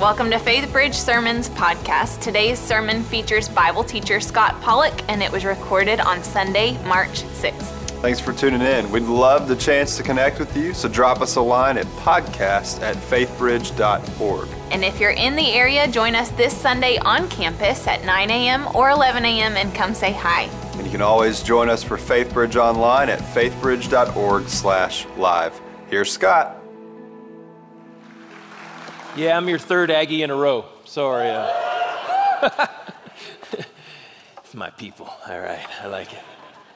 Welcome to Faith Bridge Sermons podcast. Today's sermon features Bible teacher Scot Pollok, and it was recorded on Sunday, March 6th. Thanks for tuning in. We'd love the chance to connect with you, so drop us a line at podcast at faithbridge.org. And if you're in the area, join us this Sunday on campus at 9 a.m. or 11 a.m. and come say hi. And you can always join us for FaithBridge online at faithbridge.org slash live. Here's Scott. Yeah, I'm your third Aggie in a row. Sorry. Uh, it's my people. All right, I like it.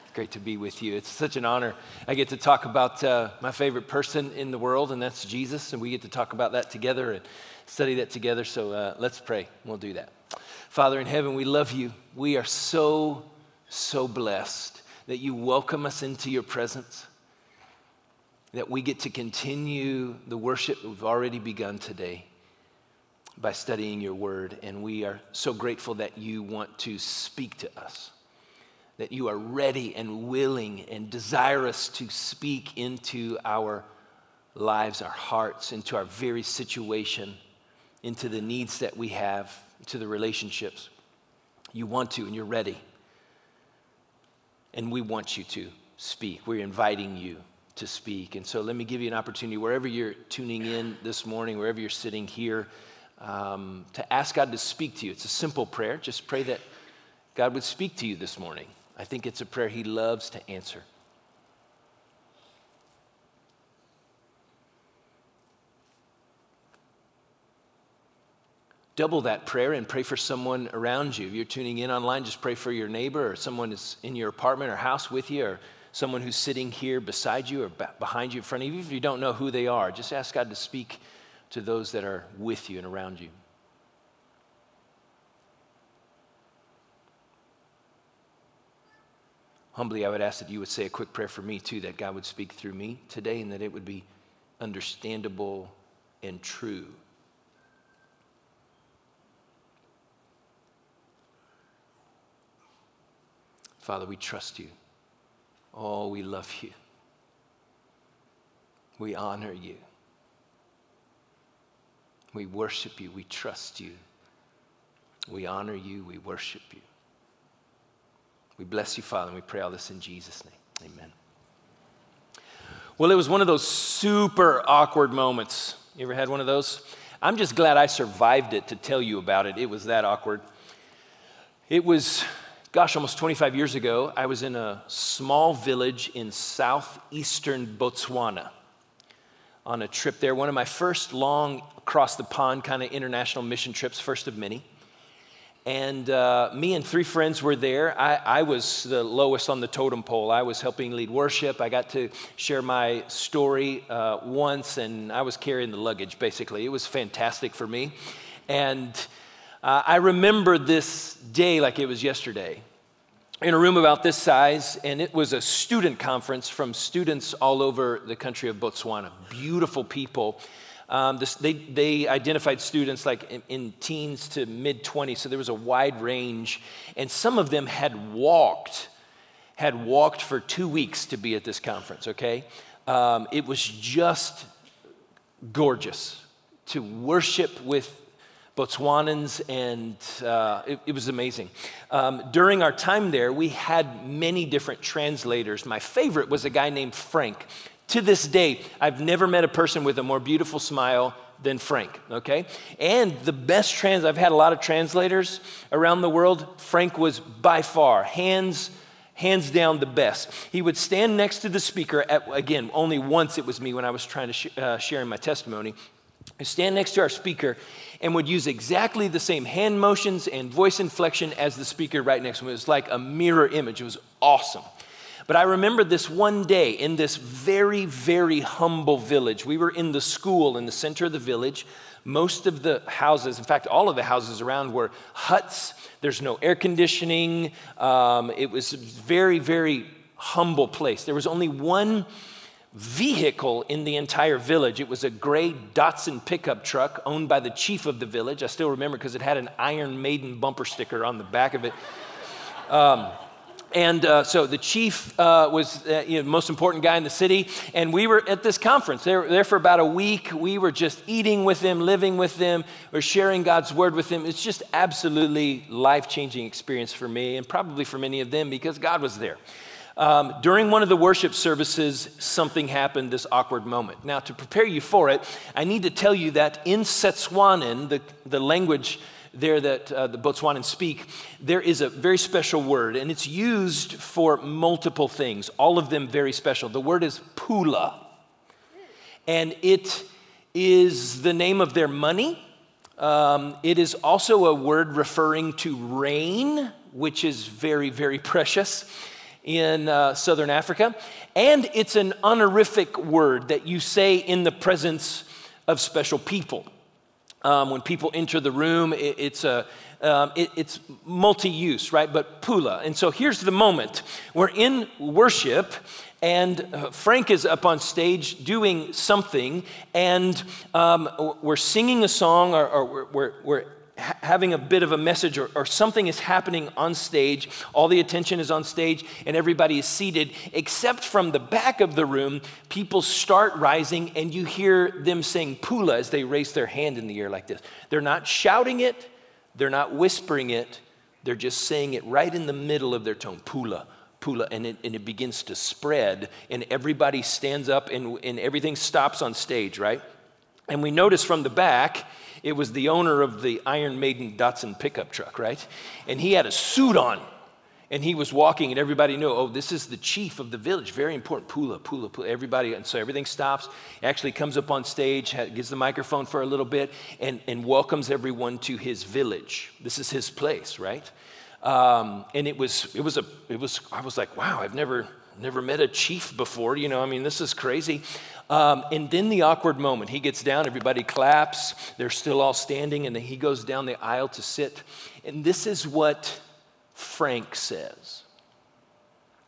It's great to be with you. It's such an honor. I get to talk about uh, my favorite person in the world, and that's Jesus, and we get to talk about that together and study that together. So uh, let's pray. We'll do that. Father in heaven, we love you. We are so, so blessed that you welcome us into your presence that we get to continue the worship we've already begun today by studying your word. And we are so grateful that you want to speak to us, that you are ready and willing and desirous to speak into our lives, our hearts, into our very situation, into the needs that we have, to the relationships. You want to, and you're ready. And we want you to speak. We're inviting you to speak. And so let me give you an opportunity, wherever you're tuning in this morning, wherever you're sitting here, um, to ask God to speak to you. It's a simple prayer. Just pray that God would speak to you this morning. I think it's a prayer He loves to answer. double that prayer and pray for someone around you. If you're tuning in online, just pray for your neighbor or someone who's in your apartment or house with you or someone who's sitting here beside you or behind you, in front of you, if you don't know who they are, just ask God to speak to those that are with you and around you. Humbly, I would ask that you would say a quick prayer for me too, that God would speak through me today and that it would be understandable and true. Father, we trust you. Oh, we love you. We honor you. We worship you. We trust you. We honor you. We worship you. We bless you, Father, and we pray all this in Jesus' name. Amen. Well, it was one of those super awkward moments. You ever had one of those? I'm just glad I survived it to tell you about it. It was that awkward. It was gosh, almost 25 years ago, I was in a small village in southeastern Botswana on a trip there. One of my first long across the pond kind of international mission trips, first of many. And uh, me and three friends were there. I, I, was the lowest on the totem pole. I was helping lead worship. I got to share my story uh, once, and I was carrying the luggage, basically. It was fantastic for me. And uh, I remember this day like it was yesterday in a room about this size, and it was a student conference from students all over the country of Botswana. Beautiful people. Um, this, they, they identified students like in, in teens to mid 20s, so there was a wide range. And some of them had walked, had walked for two weeks to be at this conference, okay? Um, it was just gorgeous to worship with Botswanans, and uh, it, it, was amazing. Um, during our time there, we had many different translators. My favorite was a guy named Frank. To this day, I've never met a person with a more beautiful smile than Frank, okay? And the best trans, I've had a lot of translators around the world. Frank was by far, hands hands down the best. He would stand next to the speaker, at, again, only once it was me when I was trying to sh- uh, share my testimony. Stand next to our speaker and would use exactly the same hand motions and voice inflection as the speaker right next to him. It was like a mirror image. It was awesome. But I remember this one day in this very, very humble village. We were in the school in the center of the village. Most of the houses, in fact, all of the houses around were huts. There's no air conditioning. Um, it was a very, very humble place. There was only one vehicle in the entire village. It was a gray Datsun pickup truck owned by the chief of the village. I still remember because it had an Iron Maiden bumper sticker on the back of it. Um, and uh, so the chief uh, was uh, you know, the most important guy in the city. And we were at this conference. They were there for about a week. We were just eating with them, living with them, or sharing God's word with them. It's just absolutely life changing experience for me and probably for many of them because God was there. Um, during one of the worship services, something happened, this awkward moment. Now, to prepare you for it, I need to tell you that in Setswanan, the, the language there that uh, the Botswanans speak, there is a very special word, and it's used for multiple things, all of them very special. The word is pula, and it is the name of their money. Um, it is also a word referring to rain, which is very, very precious in uh, southern Africa. And it's an honorific word that you say in the presence of special people. Um, when people enter the room, it, it's a um, it, it's multi-use, right? But pula. And so here's the moment. We're in worship, and uh, Frank is up on stage doing something, and um, we're singing a song, or, or we're, we're, we're having a bit of a message or, or, something is happening on stage. All the attention is on stage and everybody is seated, except from the back of the room, people start rising and you hear them saying pula as they raise their hand in the air like this. They're not shouting it, they're not whispering it, they're just saying it right in the middle of their tone pula. Pula, and it, and it begins to spread, and everybody stands up, and, and everything stops on stage, right? And we notice from the back, it was the owner of the Iron Maiden Datsun pickup truck, right? And he had a suit on. And he was walking, and everybody knew, oh, this is the chief of the village. Very important. Pula, Pula, Pula. Everybody. And so everything stops. Actually comes up on stage, gives the microphone for a little bit, and, and welcomes everyone to his village. This is his place, right? Um, and it was, it was a, it was, I was like, wow, I've never, never met a chief before. You know, I mean, this is crazy. Um, and then the awkward moment. He gets down, everybody claps, they're still all standing, and then he goes down the aisle to sit. And this is what Frank says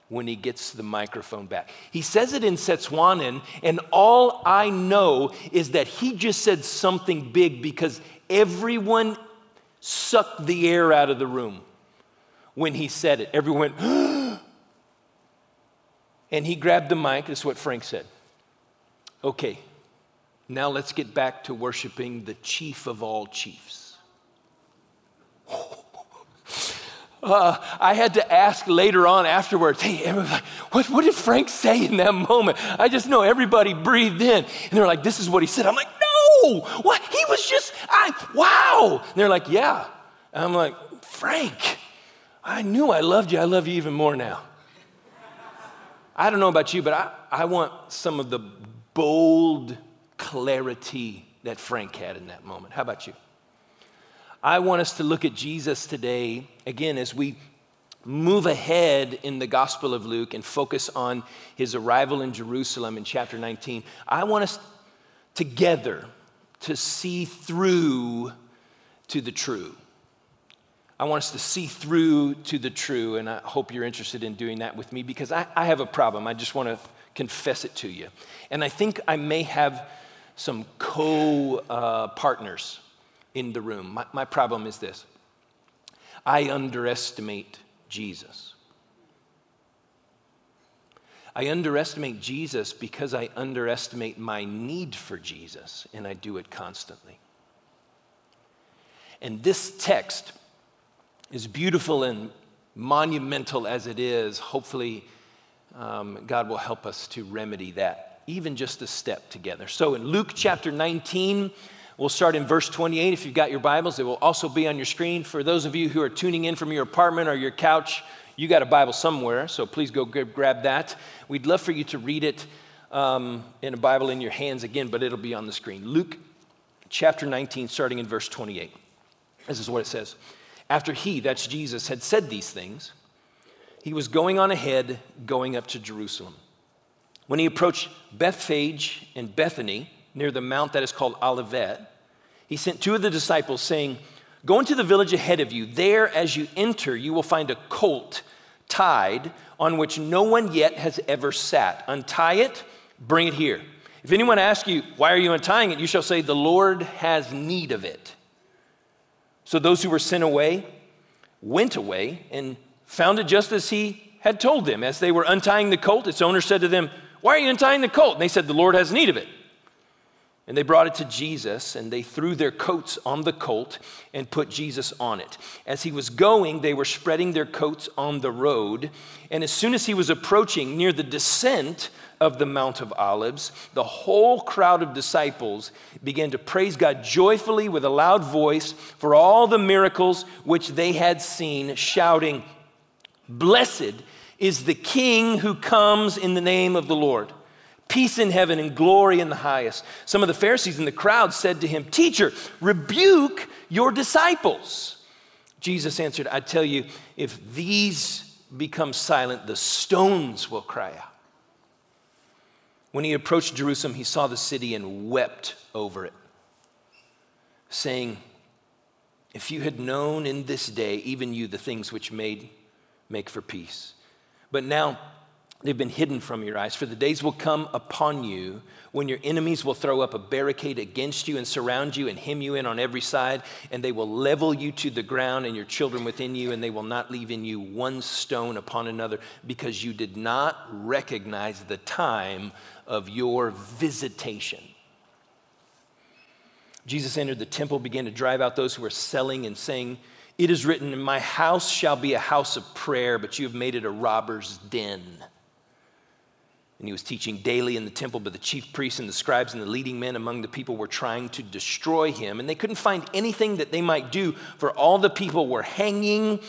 when he gets the microphone back. He says it in Setswanan, and all I know is that he just said something big because everyone sucked the air out of the room when he said it. Everyone, and he grabbed the mic. This is what Frank said. Okay, now let's get back to worshiping the chief of all chiefs. Uh, I had to ask later on afterwards, hey, like, what, what did Frank say in that moment? I just know everybody breathed in. And they're like, this is what he said. I'm like, no, what? He was just, I, wow. And they're like, yeah. And I'm like, Frank, I knew I loved you. I love you even more now. I don't know about you, but I, I want some of the bold clarity that Frank had in that moment. How about you? I want us to look at Jesus today, again, as we move ahead in the Gospel of Luke and focus on his arrival in Jerusalem in chapter 19. I want us together to see through to the true. I want us to see through to the true, and I hope you're interested in doing that with me because I, I have a problem. I just want to confess it to you. And I think I may have some co uh, partners in the room. My, my problem is this I underestimate Jesus. I underestimate Jesus because I underestimate my need for Jesus, and I do it constantly. And this text, as beautiful and monumental as it is, hopefully um, God will help us to remedy that, even just a step together. So in Luke chapter 19, we'll start in verse 28. If you've got your Bibles, it will also be on your screen. For those of you who are tuning in from your apartment or your couch, you got a Bible somewhere, so please go grab that. We'd love for you to read it um, in a Bible in your hands again, but it'll be on the screen. Luke chapter 19, starting in verse 28. This is what it says. After he, that's Jesus, had said these things, he was going on ahead, going up to Jerusalem. When he approached Bethphage and Bethany, near the mount that is called Olivet, he sent two of the disciples, saying, Go into the village ahead of you. There, as you enter, you will find a colt tied on which no one yet has ever sat. Untie it, bring it here. If anyone asks you, Why are you untying it? you shall say, The Lord has need of it. So those who were sent away went away and found it just as he had told them. As they were untying the colt, its owner said to them, Why are you untying the colt? And they said, The Lord has need of it. And they brought it to Jesus, and they threw their coats on the colt and put Jesus on it. As he was going, they were spreading their coats on the road. And as soon as he was approaching near the descent of the Mount of Olives, the whole crowd of disciples began to praise God joyfully with a loud voice for all the miracles which they had seen, shouting, Blessed is the King who comes in the name of the Lord peace in heaven and glory in the highest. Some of the Pharisees in the crowd said to him, Teacher, rebuke your disciples. Jesus answered, I tell you, if these become silent, the stones will cry out. When he approached Jerusalem, he saw the city and wept over it, saying, If you had known in this day, even you, the things which made make for peace. But now, They've been hidden from your eyes. For the days will come upon you when your enemies will throw up a barricade against you and surround you and hem you in on every side, and they will level you to the ground and your children within you, and they will not leave in you one stone upon another, because you did not recognize the time of your visitation. Jesus entered the temple, began to drive out those who were selling and saying, It is written, My house shall be a house of prayer, but you have made it a robber's den. And he was teaching daily in the temple, but the chief priests and the scribes and the leading men among the people were trying to destroy him. And they couldn't find anything that they might do, for all the people were hanging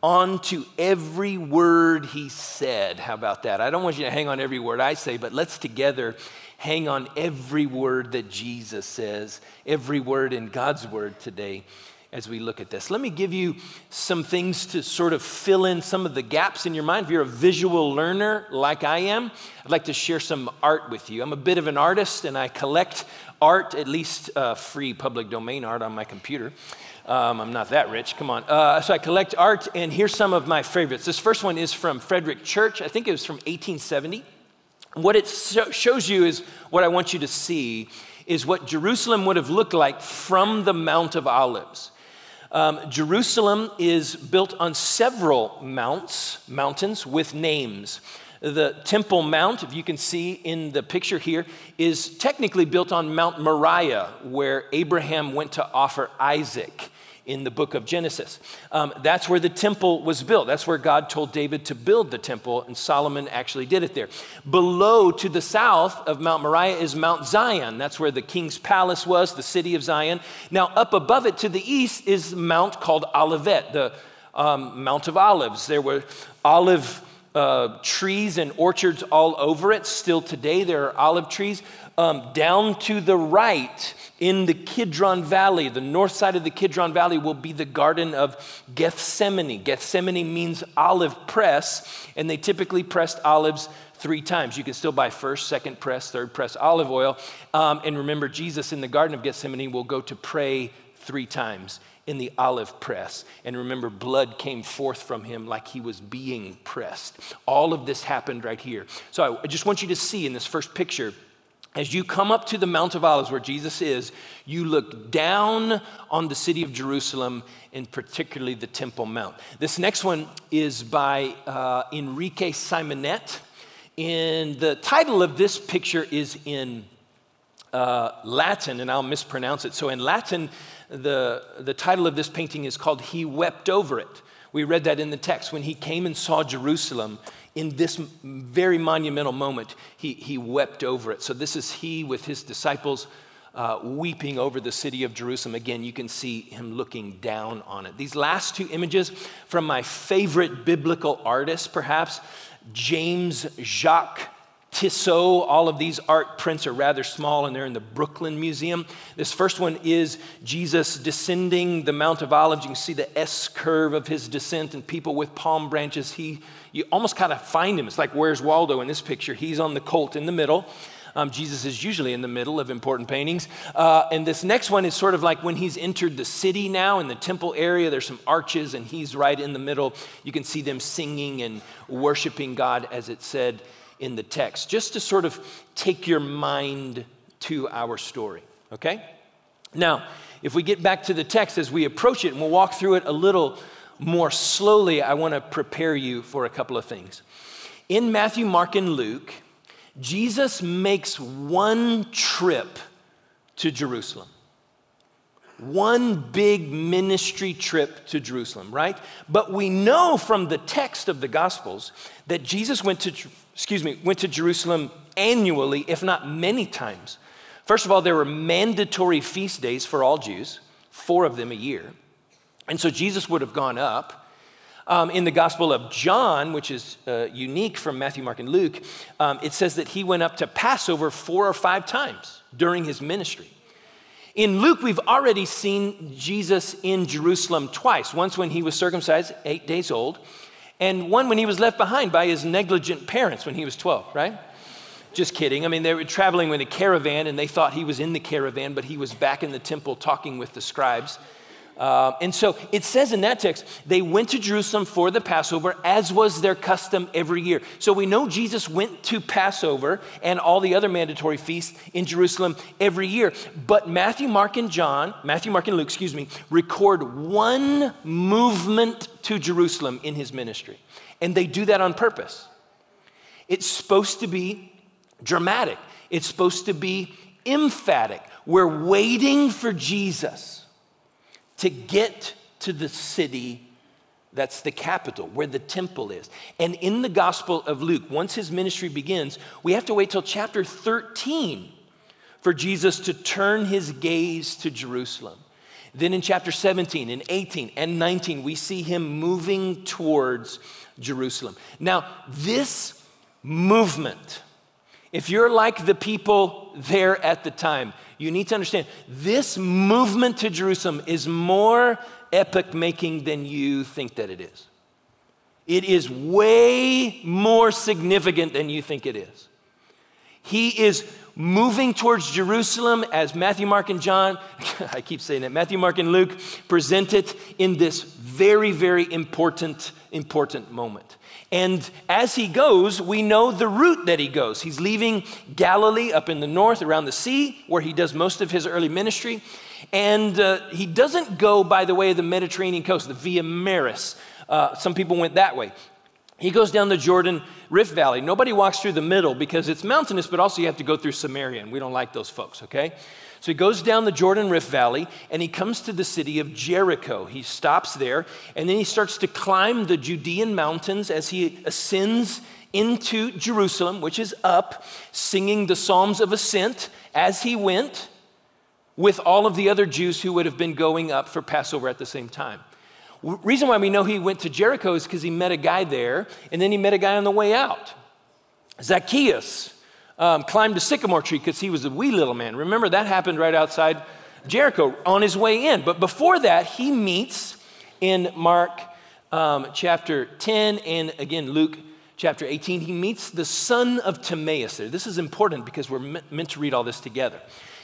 on to every word he said. How about that? I don't want you to hang on every word I say, but let's together hang on every word that Jesus says, every word in God's word today as we look at this. Let me give you some things to sort of fill in some of the gaps in your mind. If you're a visual learner like I am, I'd like to share some art with you. I'm a bit of an artist and I collect art, at least uh, free public domain art on my computer. Um, I'm not that rich, come on. Uh, so I collect art, and here's some of my favorites. This first one is from Frederic Church. I think it was from 1870. What it shows you is what I want you to see is what Jerusalem would have looked like from the Mount of Olives. Um, Jerusalem is built on several mounts, mountains with names. The Temple Mount, if you can see in the picture here, is technically built on Mount Moriah, where Abraham went to offer Isaac in the book of Genesis. Um, that's where the temple was built. That's where God told David to build the temple, and Solomon actually did it there. Below to the south of Mount Moriah is Mount Zion. That's where the king's palace was, the city of Zion. Now, up above it to the east is Mount called Olivet, the um, Mount of Olives. There were olive uh, trees and orchards all over it. Still today, there are olive trees. Um, down to the right, in the Kidron Valley, the north side of the Kidron Valley will be the Garden of Gethsemane. Gethsemane means olive press, and they typically pressed olives three times. You can still buy first, second press, third press olive oil. Um, and remember, Jesus in the Garden of Gethsemane will go to pray three times in the olive press. And remember, blood came forth from him like he was being pressed. All of this happened right here. So I just want you to see in this first picture. As you come up to the Mount of Olives where Jesus is, you look down on the city of Jerusalem and particularly the Temple Mount. This next one is by uh, Enrique Simonet. And the title of this picture is in uh, Latin, and I'll mispronounce it. So in Latin, the, the title of this painting is called He Wept Over It. We read that in the text. When he came and saw Jerusalem in this very monumental moment, he, he wept over it. So this is he with his disciples uh, weeping over the city of Jerusalem. Again, you can see him looking down on it. These last two images from my favorite biblical artist, perhaps, James Jacques Tissot. All of these art prints are rather small and they're in the Brooklyn Museum. This first one is Jesus descending the Mount of Olives. You can see the S curve of his descent and people with palm branches. He, you almost kind of find him. It's like, where's Waldo in this picture? He's on the colt in the middle. Um, Jesus is usually in the middle of important paintings. Uh, and this next one is sort of like when he's entered the city now in the temple area. There's some arches, and he's right in the middle. You can see them singing and worshiping God as it said in the text, just to sort of take your mind to our story, okay? Now, if we get back to the text as we approach it, and we'll walk through it a little more slowly, I want to prepare you for a couple of things. In Matthew, Mark, and Luke, Jesus makes one trip to Jerusalem. One big ministry trip to Jerusalem, right? But we know from the text of the Gospels that Jesus went to, excuse me, went to Jerusalem annually, if not many times. First of all, there were mandatory feast days for all Jews, four of them a year. And so Jesus would have gone up. Um, in the Gospel of John, which is uh, unique from Matthew, Mark, and Luke, um, it says that he went up to Passover four or five times during his ministry. In Luke, we've already seen Jesus in Jerusalem twice once when he was circumcised, eight days old, and one when he was left behind by his negligent parents when he was 12, right? Just kidding. I mean, they were traveling with a caravan and they thought he was in the caravan, but he was back in the temple talking with the scribes. Uh, and so it says in that text, they went to Jerusalem for the Passover, as was their custom every year. So we know Jesus went to Passover and all the other mandatory feasts in Jerusalem every year. But Matthew, Mark, and John, Matthew, Mark, and Luke, excuse me, record one movement to Jerusalem in his ministry. And they do that on purpose. It's supposed to be dramatic, it's supposed to be emphatic. We're waiting for Jesus to get to the city that's the capital, where the temple is. And in the Gospel of Luke, once his ministry begins, we have to wait till chapter 13 for Jesus to turn his gaze to Jerusalem. Then in chapter 17 and 18 and 19, we see him moving towards Jerusalem. Now, this movement, if you're like the people there at the time, you need to understand this movement to Jerusalem is more epic making than you think that it is. It is way more significant than you think it is. He is moving towards Jerusalem as Matthew, Mark, and John, I keep saying that, Matthew, Mark, and Luke present it in this very, very important, important moment. And as he goes, we know the route that he goes. He's leaving Galilee up in the north around the sea, where he does most of his early ministry. And uh, he doesn't go by the way of the Mediterranean coast, the Via Maris. Uh, some people went that way. He goes down the Jordan Rift Valley. Nobody walks through the middle because it's mountainous, but also you have to go through Samaria, and we don't like those folks, okay? So he goes down the Jordan Rift Valley and he comes to the city of Jericho. He stops there and then he starts to climb the Judean mountains as he ascends into Jerusalem, which is up, singing the Psalms of Ascent as he went with all of the other Jews who would have been going up for Passover at the same time. Reason why we know he went to Jericho is because he met a guy there, and then he met a guy on the way out. Zacchaeus um, climbed a sycamore tree because he was a wee little man. Remember, that happened right outside Jericho on his way in. But before that, he meets in Mark um, chapter 10 and again Luke chapter 18, he meets the son of Timaeus there. This is important because we're meant to read all this together.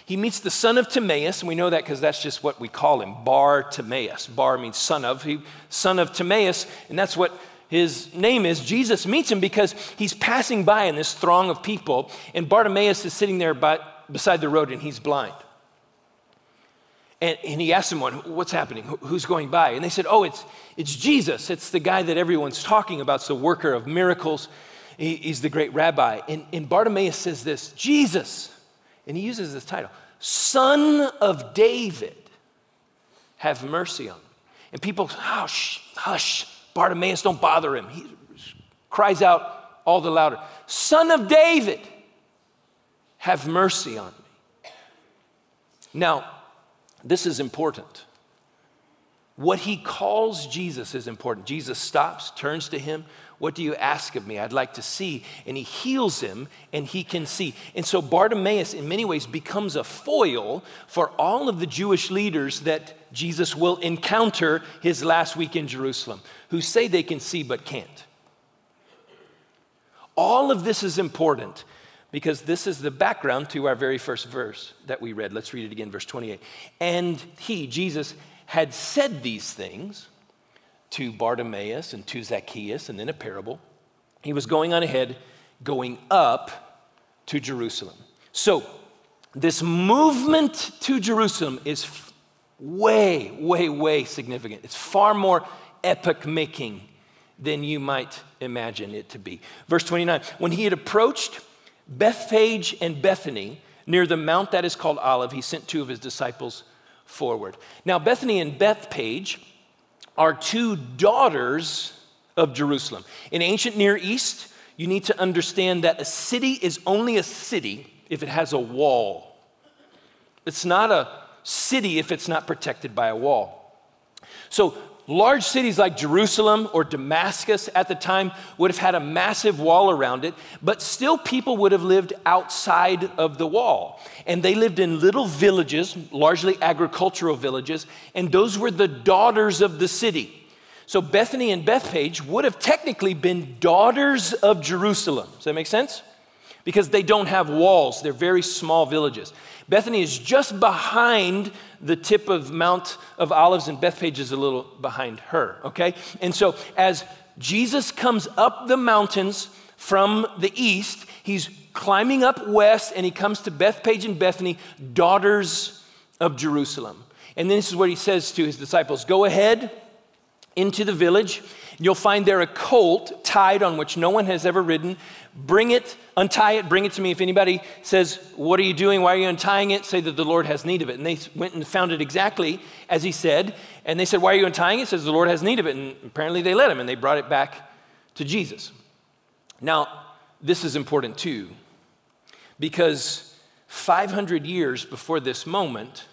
He meets the son of Timaeus, and we know that because that's just what we call him, Bar Timaeus. Bar means son of, he, son of Timaeus, and that's what his name is, Jesus meets him because he's passing by in this throng of people, and Bartimaeus is sitting there by, beside the road and he's blind. And, and he asked someone, What's happening? Who's going by? And they said, Oh, it's, it's Jesus. It's the guy that everyone's talking about. It's the worker of miracles. He, he's the great rabbi. And, and Bartimaeus says this Jesus, and he uses this title Son of David, have mercy on me. And people, hush, hush, Bartimaeus, don't bother him. He cries out all the louder, Son of David, have mercy on me. Now, this is important. What he calls Jesus is important. Jesus stops, turns to him. What do you ask of me? I'd like to see. And he heals him and he can see. And so Bartimaeus, in many ways, becomes a foil for all of the Jewish leaders that Jesus will encounter his last week in Jerusalem, who say they can see but can't. All of this is important because this is the background to our very first verse that we read. Let's read it again, verse 28. And he, Jesus, had said these things to Bartimaeus and to Zacchaeus, and then a parable. He was going on ahead, going up to Jerusalem. So, this movement to Jerusalem is way, way, way significant. It's far more epoch making than you might imagine it to be. Verse 29 When he had approached Bethphage and Bethany near the mount that is called Olive, he sent two of his disciples forward. Now, Bethany and Bethphage are two daughters of Jerusalem. In ancient Near East, you need to understand that a city is only a city if it has a wall. It's not a city if it's not protected by a wall. So, large cities like Jerusalem or Damascus at the time would have had a massive wall around it, but still people would have lived outside of the wall. And they lived in little villages, largely agricultural villages, and those were the daughters of the city. So Bethany and Bethphage would have technically been daughters of Jerusalem. Does that make sense? Because they don't have walls, they're very small villages. Bethany is just behind the tip of Mount of Olives, and Bethphage is a little behind her, okay? And so as Jesus comes up the mountains from the east, he's climbing up west, and he comes to Bethphage and Bethany, daughters of Jerusalem. And then this is what he says to his disciples Go ahead into the village. You'll find there a colt tied on which no one has ever ridden. Bring it, untie it, bring it to me. If anybody says, What are you doing? Why are you untying it? Say that the Lord has need of it. And they went and found it exactly as he said. And they said, Why are you untying it? Says the Lord has need of it. And apparently they let him and they brought it back to Jesus. Now, this is important too, because 500 years before this moment,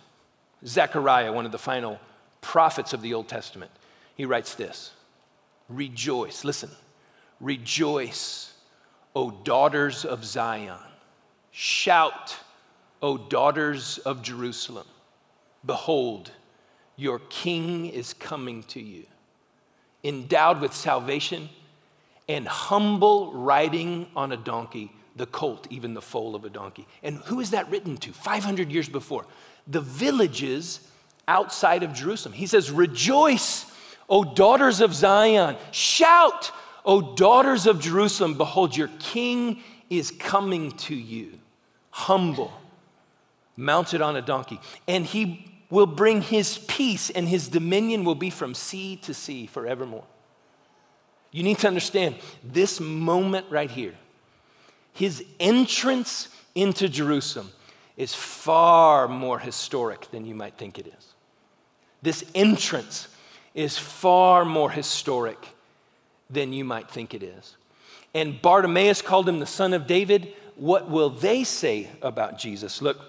Zechariah, one of the final prophets of the Old Testament, he writes this Rejoice, listen, rejoice, O daughters of Zion. Shout, O daughters of Jerusalem. Behold, your king is coming to you, endowed with salvation and humble riding on a donkey, the colt, even the foal of a donkey. And who is that written to? 500 years before. The villages outside of Jerusalem. He says, Rejoice, O daughters of Zion, shout, O daughters of Jerusalem, behold, your king is coming to you, humble, mounted on a donkey. And he will bring his peace, and his dominion will be from sea to sea forevermore. You need to understand this moment right here, his entrance into Jerusalem is far more historic than you might think it is. This entrance is far more historic than you might think it is. And Bartimaeus called him the son of David. What will they say about Jesus? Look,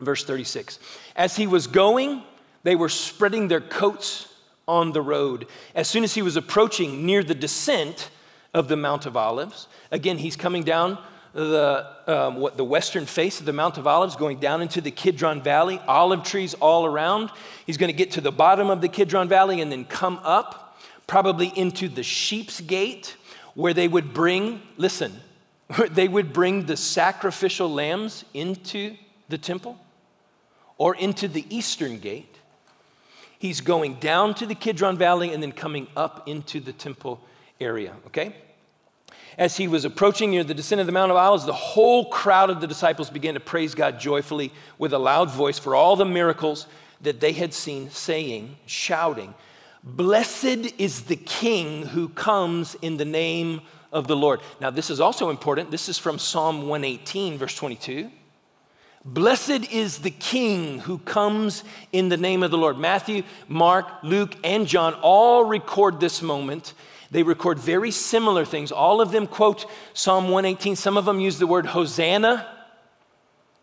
verse 36. As he was going, they were spreading their coats on the road. As soon as he was approaching near the descent of the Mount of Olives, again, he's coming down the, um, what, the western face of the Mount of Olives, going down into the Kidron Valley, olive trees all around. He's going to get to the bottom of the Kidron Valley and then come up, probably into the sheep's gate, where they would bring, listen, they would bring the sacrificial lambs into the temple or into the eastern gate. He's going down to the Kidron Valley and then coming up into the temple area, okay? As he was approaching near the descent of the Mount of Olives, the whole crowd of the disciples began to praise God joyfully with a loud voice for all the miracles that they had seen, saying, shouting, Blessed is the King who comes in the name of the Lord. Now, this is also important. This is from Psalm 118, verse 22. Blessed is the King who comes in the name of the Lord. Matthew, Mark, Luke, and John all record this moment they record very similar things. All of them quote Psalm 118. Some of them use the word Hosanna.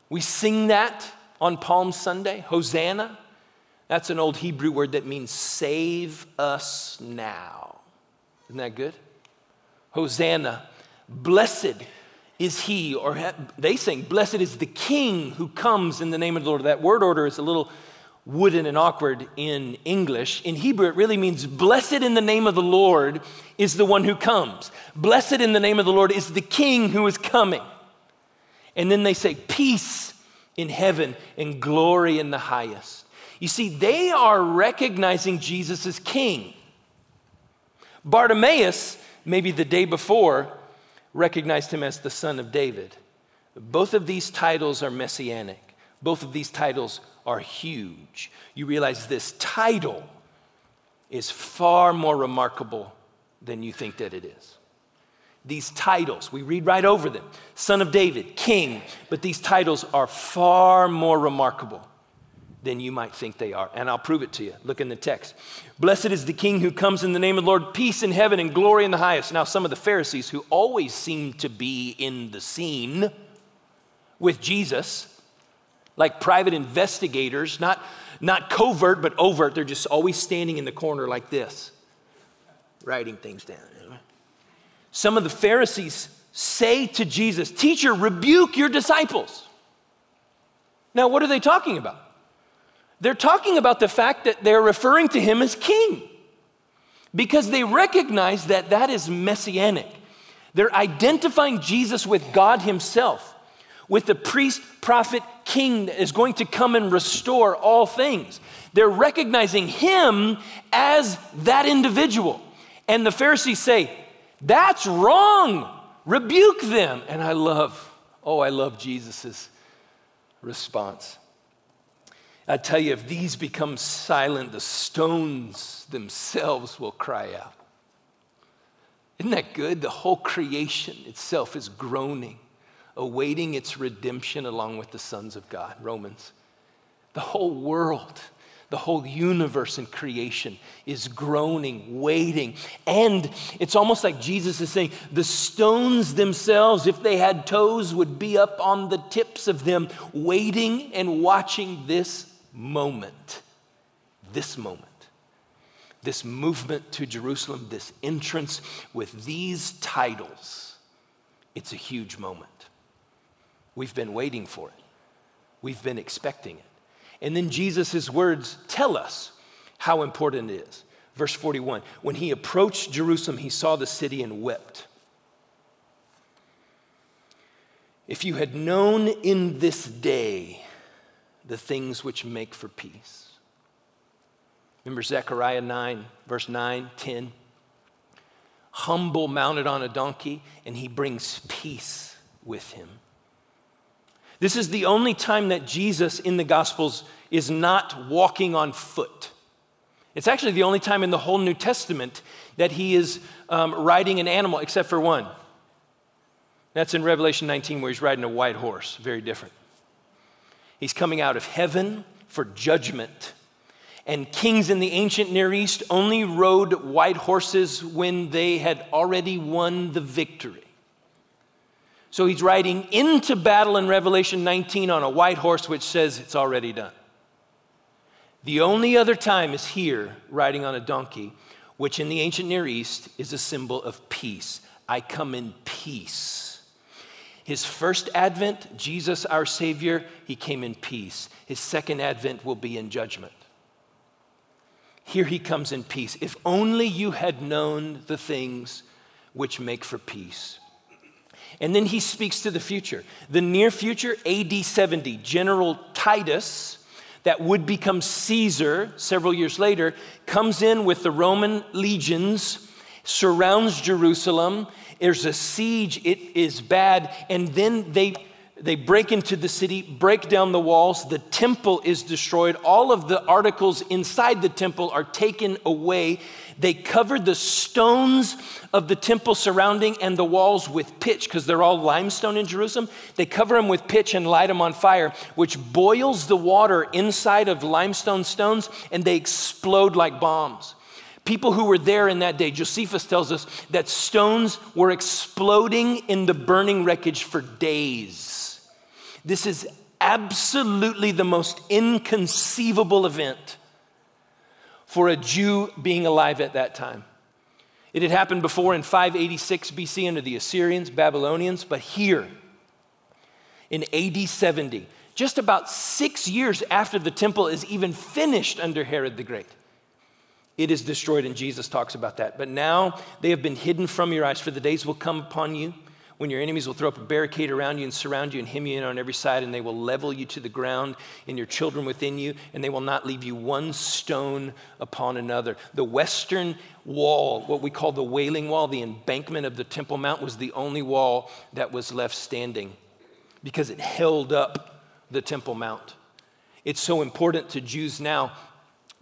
We sing that on Palm Sunday. Hosanna. That's an old Hebrew word that means save us now. Isn't that good? Hosanna. Blessed is he, or they sing, Blessed is the King who comes in the name of the Lord. That word order is a little wooden and awkward in English. In Hebrew, it really means blessed in the name of the Lord is the one who comes. Blessed in the name of the Lord is the king who is coming. And then they say, peace in heaven and glory in the highest. You see, they are recognizing Jesus as king. Bartimaeus, maybe the day before, recognized him as the son of David. Both of these titles are messianic. Both of these titles are huge. You realize this title is far more remarkable than you think that it is. These titles, we read right over them Son of David, King, but these titles are far more remarkable than you might think they are. And I'll prove it to you. Look in the text. Blessed is the King who comes in the name of the Lord, peace in heaven and glory in the highest. Now, some of the Pharisees who always seem to be in the scene with Jesus, like private investigators, not, not covert, but overt, they're just always standing in the corner like this, writing things down. Some of the Pharisees say to Jesus, Teacher, rebuke your disciples. Now, what are they talking about? They're talking about the fact that they're referring to him as king because they recognize that that is messianic. They're identifying Jesus with God himself, with the priest, prophet, king that is going to come and restore all things. They're recognizing him as that individual. And the Pharisees say, That's wrong. Rebuke them. And I love, oh, I love Jesus' response. I tell you, if these become silent, the stones themselves will cry out. Isn't that good? The whole creation itself is groaning, awaiting its redemption along with the sons of God. Romans. The whole world, the whole universe and creation is groaning, waiting. And it's almost like Jesus is saying the stones themselves, if they had toes, would be up on the tips of them, waiting and watching this moment, this moment, this movement to Jerusalem, this entrance with these titles, it's a huge moment. We've been waiting for it, we've been expecting it. And then Jesus' words tell us how important it is. Verse 41 When he approached Jerusalem, he saw the city and wept. If you had known in this day the things which make for peace. Remember Zechariah 9, verse 9, 10? Humble, mounted on a donkey, and he brings peace with him. This is the only time that Jesus in the Gospels is not walking on foot. It's actually the only time in the whole New Testament that he is um, riding an animal, except for one. That's in Revelation 19, where he's riding a white horse, very different. He's coming out of heaven for judgment. And kings in the ancient Near East only rode white horses when they had already won the victory. So he's riding into battle in Revelation 19 on a white horse, which says it's already done. The only other time is here, riding on a donkey, which in the ancient Near East is a symbol of peace. I come in peace. His first advent, Jesus our Savior, he came in peace. His second advent will be in judgment. Here he comes in peace. If only you had known the things which make for peace. And then he speaks to the future. The near future, AD 70, General Titus, that would become Caesar several years later, comes in with the Roman legions, surrounds Jerusalem, there's a siege, it is bad. And then they, they break into the city, break down the walls, the temple is destroyed. All of the articles inside the temple are taken away. They cover the stones of the temple surrounding and the walls with pitch because they're all limestone in Jerusalem. They cover them with pitch and light them on fire, which boils the water inside of limestone stones and they explode like bombs. People who were there in that day, Josephus tells us that stones were exploding in the burning wreckage for days. This is absolutely the most inconceivable event for a Jew being alive at that time. It had happened before in 586 BC under the Assyrians, Babylonians, but here in AD 70, just about six years after the temple is even finished under Herod the Great, it is destroyed, and Jesus talks about that. But now they have been hidden from your eyes, for the days will come upon you when your enemies will throw up a barricade around you and surround you and hem you in on every side, and they will level you to the ground and your children within you, and they will not leave you one stone upon another. The western wall, what we call the Wailing Wall, the embankment of the Temple Mount, was the only wall that was left standing because it held up the Temple Mount. It's so important to Jews now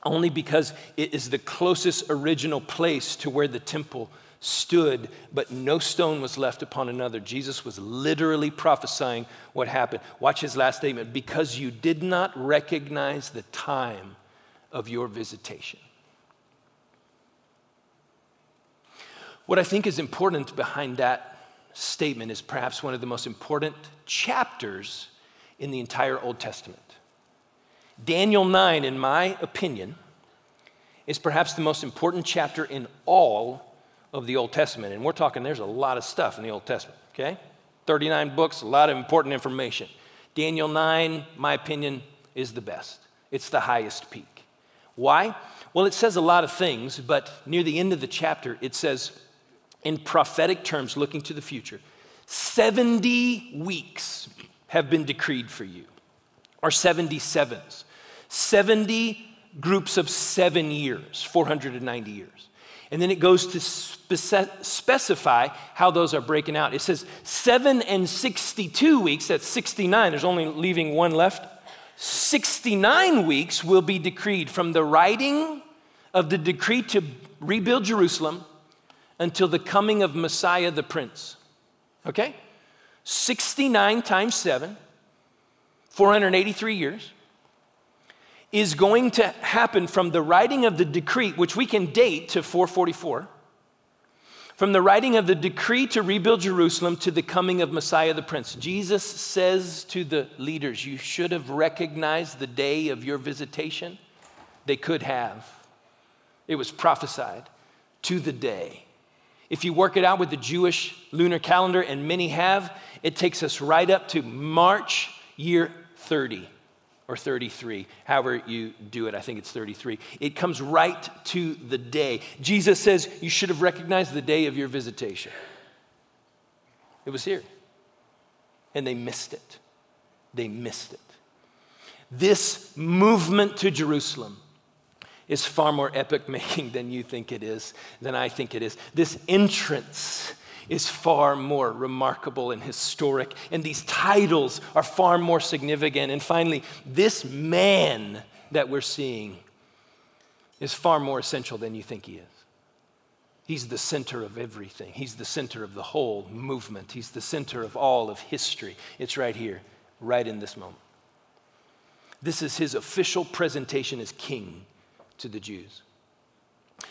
only because it is the closest original place to where the temple stood, but no stone was left upon another. Jesus was literally prophesying what happened. Watch his last statement because you did not recognize the time of your visitation. What I think is important behind that statement is perhaps one of the most important chapters in the entire Old Testament. Daniel 9, in my opinion, is perhaps the most important chapter in all of the Old Testament. And we're talking, there's a lot of stuff in the Old Testament, okay? 39 books, a lot of important information. Daniel 9, my opinion, is the best. It's the highest peak. Why? Well, it says a lot of things, but near the end of the chapter, it says, in prophetic terms, looking to the future, 70 weeks have been decreed for you, or 77s. 70 groups of seven years, 490 years. And then it goes to spec- specify how those are breaking out. It says seven and 62 weeks, that's 69, there's only leaving one left. 69 weeks will be decreed from the writing of the decree to rebuild Jerusalem until the coming of Messiah the Prince. Okay? 69 times 7, 483 years is going to happen from the writing of the decree, which we can date to 444, from the writing of the decree to rebuild Jerusalem to the coming of Messiah the Prince. Jesus says to the leaders, You should have recognized the day of your visitation. They could have. It was prophesied to the day. If you work it out with the Jewish lunar calendar, and many have, it takes us right up to March year 30 or 33, however you do it. I think it's 33. It comes right to the day. Jesus says, You should have recognized the day of your visitation. It was here. And they missed it. They missed it. This movement to Jerusalem is far more epic making than you think it is, than I think it is. This entrance is far more remarkable and historic, and these titles are far more significant. And finally, this man that we're seeing is far more essential than you think he is. He's the center of everything. He's the center of the whole movement. He's the center of all of history. It's right here, right in this moment. This is his official presentation as king to the Jews.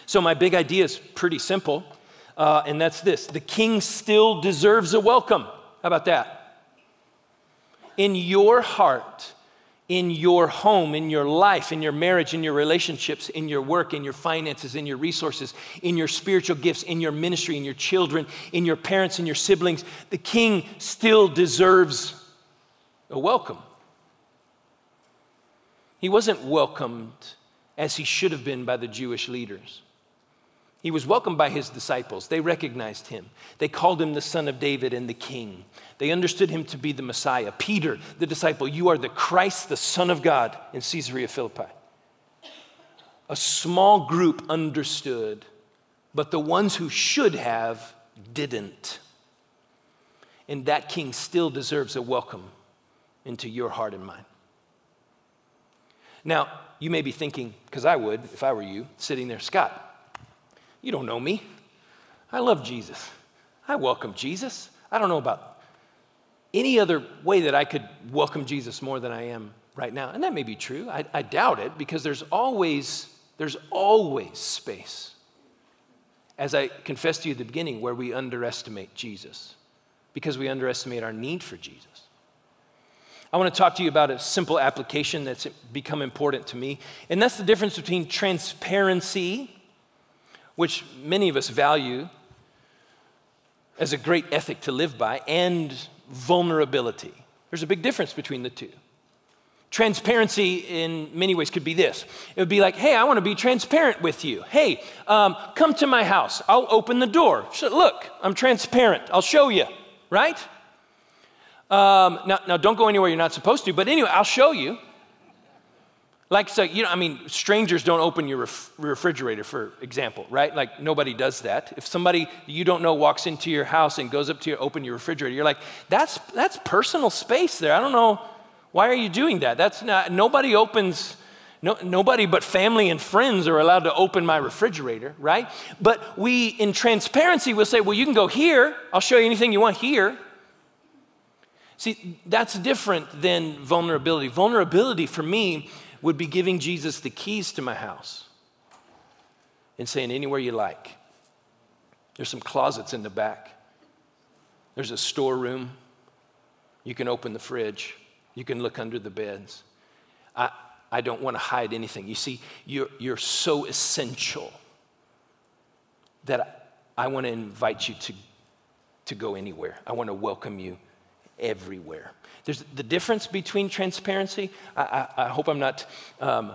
So, my big idea is pretty simple uh, and that's this the king still deserves a welcome. How about that? In your heart, in your home, in your life, in your marriage, in your relationships, in your work, in your finances, in your resources, in your spiritual gifts, in your ministry, in your children, in your parents, in your siblings, the king still deserves a welcome. He wasn't welcomed as he should have been by the Jewish leaders. He was welcomed by his disciples. They recognized him. They called him the son of David and the king. They understood him to be the Messiah. Peter, the disciple, you are the Christ, the Son of God, in Caesarea Philippi. A small group understood, but the ones who should have didn't. And that king still deserves a welcome into your heart and mind. Now, you may be thinking, because I would if I were you, sitting there, Scot, you don't know me. I love Jesus. I welcome Jesus. I don't know about any other way that I could welcome Jesus more than I am right now. And that may be true. I, I doubt it because there's always, there's always space. As I confessed to you at the beginning, where we underestimate Jesus because we underestimate our need for Jesus. I want to talk to you about a simple application that's become important to me, and that's the difference between transparency which many of us value as a great ethic to live by, and vulnerability. There's a big difference between the two. Transparency, in many ways, could be this it would be like, hey, I want to be transparent with you. Hey, um, come to my house. I'll open the door. Look, I'm transparent. I'll show you, right? Um, now, now, don't go anywhere you're not supposed to, but anyway, I'll show you. Like, so, you know, I mean, strangers don't open your ref- refrigerator, for example, right? Like, nobody does that. If somebody you don't know walks into your house and goes up to you, open your refrigerator, you're like, that's, that's personal space there. I don't know, why are you doing that? That's not, nobody opens, No, nobody but family and friends are allowed to open my refrigerator, right? But we, in transparency, will say, well, you can go here. I'll show you anything you want here. See, that's different than vulnerability. Vulnerability for me would be giving Jesus the keys to my house and saying, anywhere you like. There's some closets in the back, there's a storeroom. You can open the fridge, you can look under the beds. I, I don't want to hide anything. You see, you're, you're so essential that I, I want to invite you to, to go anywhere. I want to welcome you everywhere. There's the difference between transparency. I, I, I hope I'm not um,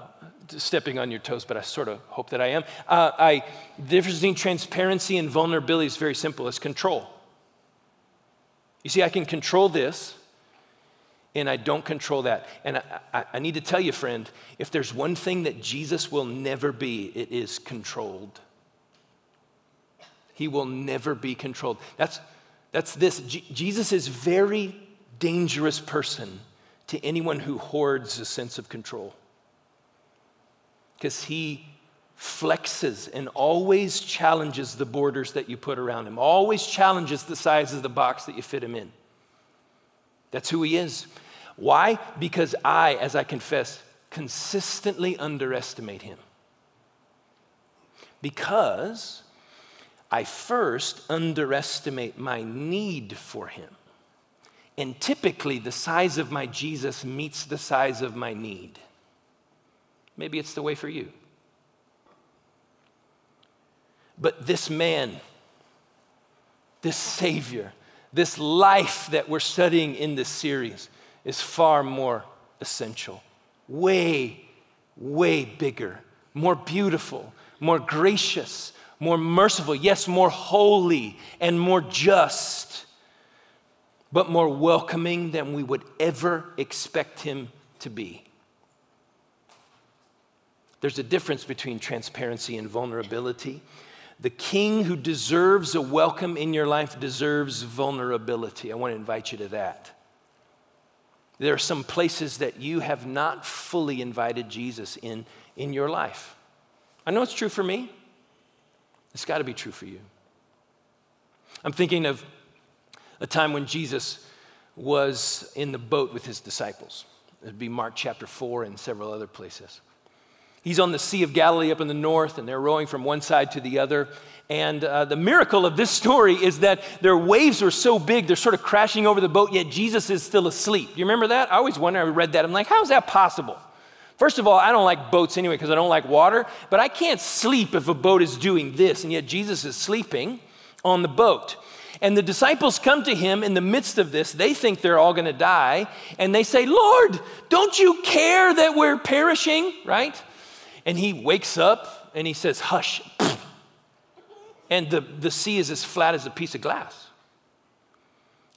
stepping on your toes, but I sort of hope that I am. Uh, I, the difference between transparency and vulnerability is very simple it's control. You see, I can control this, and I don't control that. And I, I, I need to tell you, friend, if there's one thing that Jesus will never be, it is controlled. He will never be controlled. That's, that's this. Jesus is very dangerous person to anyone who hoards a sense of control. Because he flexes and always challenges the borders that you put around him, always challenges the size of the box that you fit him in. That's who he is. Why? Because I, as I confess, consistently underestimate him. Because I first underestimate my need for him. And typically, the size of my Jesus meets the size of my need. Maybe it's the way for you. But this man, this Savior, this life that we're studying in this series is far more essential, way, way bigger, more beautiful, more gracious, more merciful, yes, more holy and more just, but more welcoming than we would ever expect him to be. There's a difference between transparency and vulnerability. The king who deserves a welcome in your life deserves vulnerability. I want to invite you to that. There are some places that you have not fully invited Jesus in in your life. I know it's true for me. It's got to be true for you. I'm thinking of a time when Jesus was in the boat with his disciples. It'd be Mark chapter 4 and several other places. He's on the Sea of Galilee up in the north, and they're rowing from one side to the other. And uh, the miracle of this story is that their waves are so big, they're sort of crashing over the boat, yet Jesus is still asleep. Do You remember that? I always wonder, I read that. I'm like, how is that possible? First of all, I don't like boats anyway because I don't like water, but I can't sleep if a boat is doing this, and yet Jesus is sleeping on the boat. And the disciples come to him in the midst of this. They think they're all going to die, and they say, Lord, don't you care that we're perishing, right? And he wakes up and he says, Hush. And the, the sea is as flat as a piece of glass.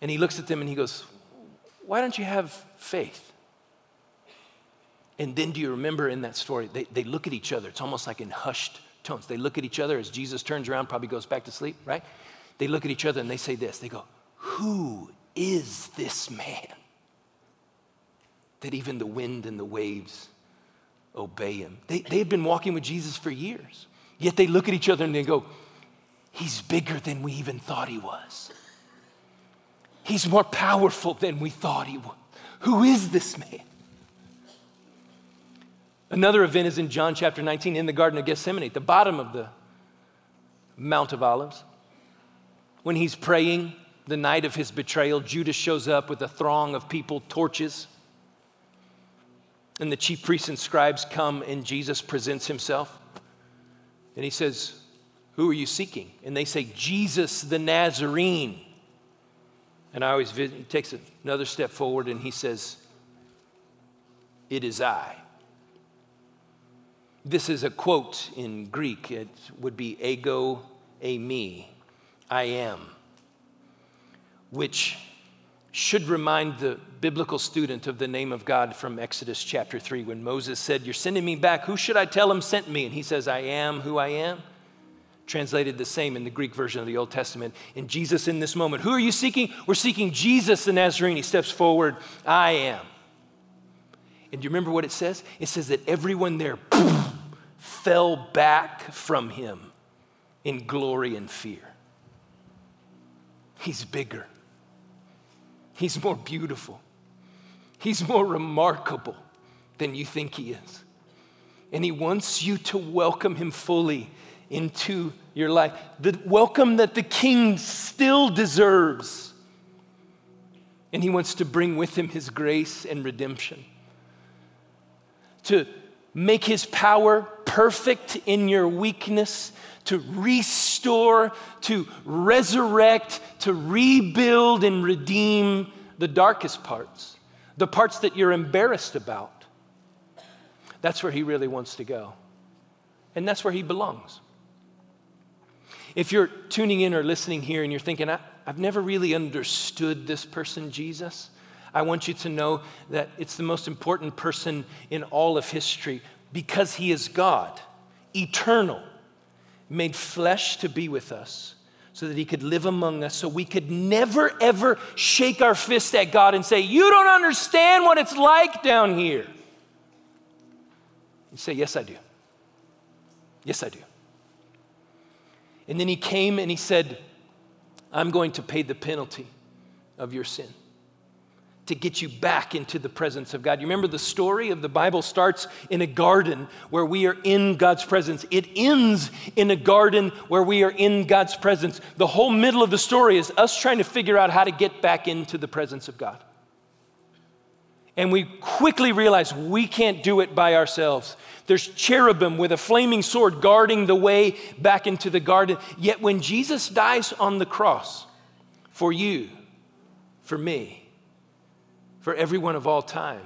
And he looks at them and he goes, Why don't you have faith? And then do you remember in that story, they, they look at each other. It's almost like in hushed tones. They look at each other as Jesus turns around, probably goes back to sleep, right? They look at each other and they say this they go, Who is this man? That even the wind and the waves obey him. They, they had been walking with Jesus for years, yet they look at each other and they go, He's bigger than we even thought he was. He's more powerful than we thought he was. Who is this man? Another event is in John chapter 19 in the Garden of Gethsemane, at the bottom of the Mount of Olives. When he's praying the night of his betrayal, Judas shows up with a throng of people, torches. And the chief priests and scribes come, and Jesus presents himself. And he says, Who are you seeking? And they say, Jesus the Nazarene. And I always visit, he takes another step forward and he says, It is I. This is a quote in Greek. It would be ego eimi, I am, which should remind the biblical student of the name of God from Exodus chapter 3 when Moses said, You're sending me back. Who should I tell him sent me? And he says, I am who I am. Translated the same in the Greek version of the Old Testament. In Jesus in this moment, who are you seeking? We're seeking Jesus the Nazarene. He steps forward, I am. And do you remember what it says? It says that everyone there fell back from him in glory and fear. He's bigger, he's more beautiful, he's more remarkable than you think he is. And he wants you to welcome him fully into your life. The welcome that the king still deserves. And he wants to bring with him his grace and redemption. To make his power perfect in your weakness, to restore, to resurrect, to rebuild and redeem the darkest parts, the parts that you're embarrassed about. That's where he really wants to go. And that's where he belongs. If you're tuning in or listening here and you're thinking, I, have never really understood this person, Jesus, I want you to know that it's the most important person in all of history because he is God, eternal, made flesh to be with us so that he could live among us, so we could never, ever shake our fist at God and say, You don't understand what it's like down here. You say, Yes, I do. Yes, I do. And then he came and he said, I'm going to pay the penalty of your sin to get you back into the presence of God. You remember the story of the Bible starts in a garden where we are in God's presence. It ends in a garden where we are in God's presence. The whole middle of the story is us trying to figure out how to get back into the presence of God. And we quickly realize we can't do it by ourselves. There's cherubim with a flaming sword guarding the way back into the garden. Yet when Jesus dies on the cross for you, for me, for everyone of all time,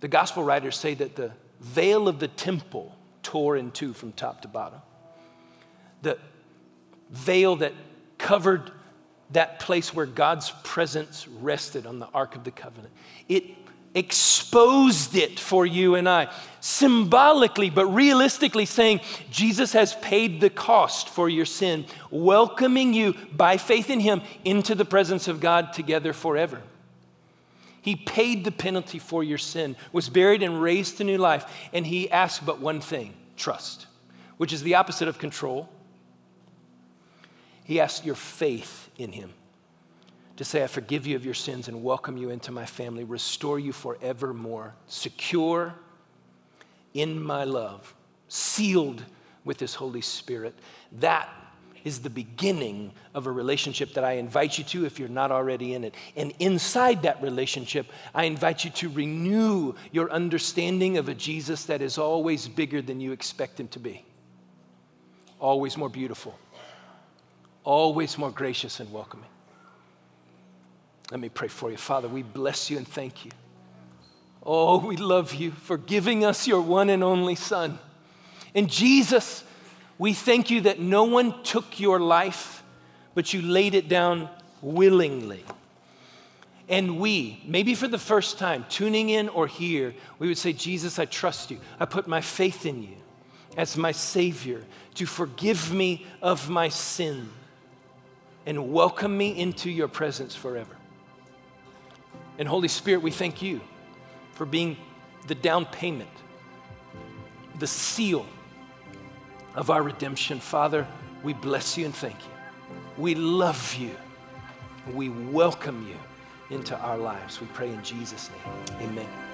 the gospel writers say that the veil of the temple tore in two from top to bottom. The veil that covered that place where God's presence rested on the Ark of the Covenant. It exposed it for you and I, symbolically but realistically saying, Jesus has paid the cost for your sin, welcoming you by faith in Him into the presence of God together forever. He paid the penalty for your sin, was buried and raised to new life, and He asked but one thing trust, which is the opposite of control. He asked your faith in Him to say, I forgive you of your sins and welcome you into my family, restore you forevermore, secure in my love, sealed with His Holy Spirit. That is the beginning of a relationship that I invite you to if you're not already in it. And inside that relationship, I invite you to renew your understanding of a Jesus that is always bigger than you expect him to be, always more beautiful, always more gracious and welcoming. Let me pray for you. Father, we bless you and thank you. Oh, we love you for giving us your one and only Son. And Jesus, we thank you that no one took your life, but you laid it down willingly. And we, maybe for the first time, tuning in or here, we would say, Jesus, I trust you. I put my faith in you as my Savior to forgive me of my sin and welcome me into your presence forever. And Holy Spirit, we thank you for being the down payment, the seal of our redemption. Father, we bless you and thank you. We love you. We welcome you into our lives. We pray in Jesus' name. Amen.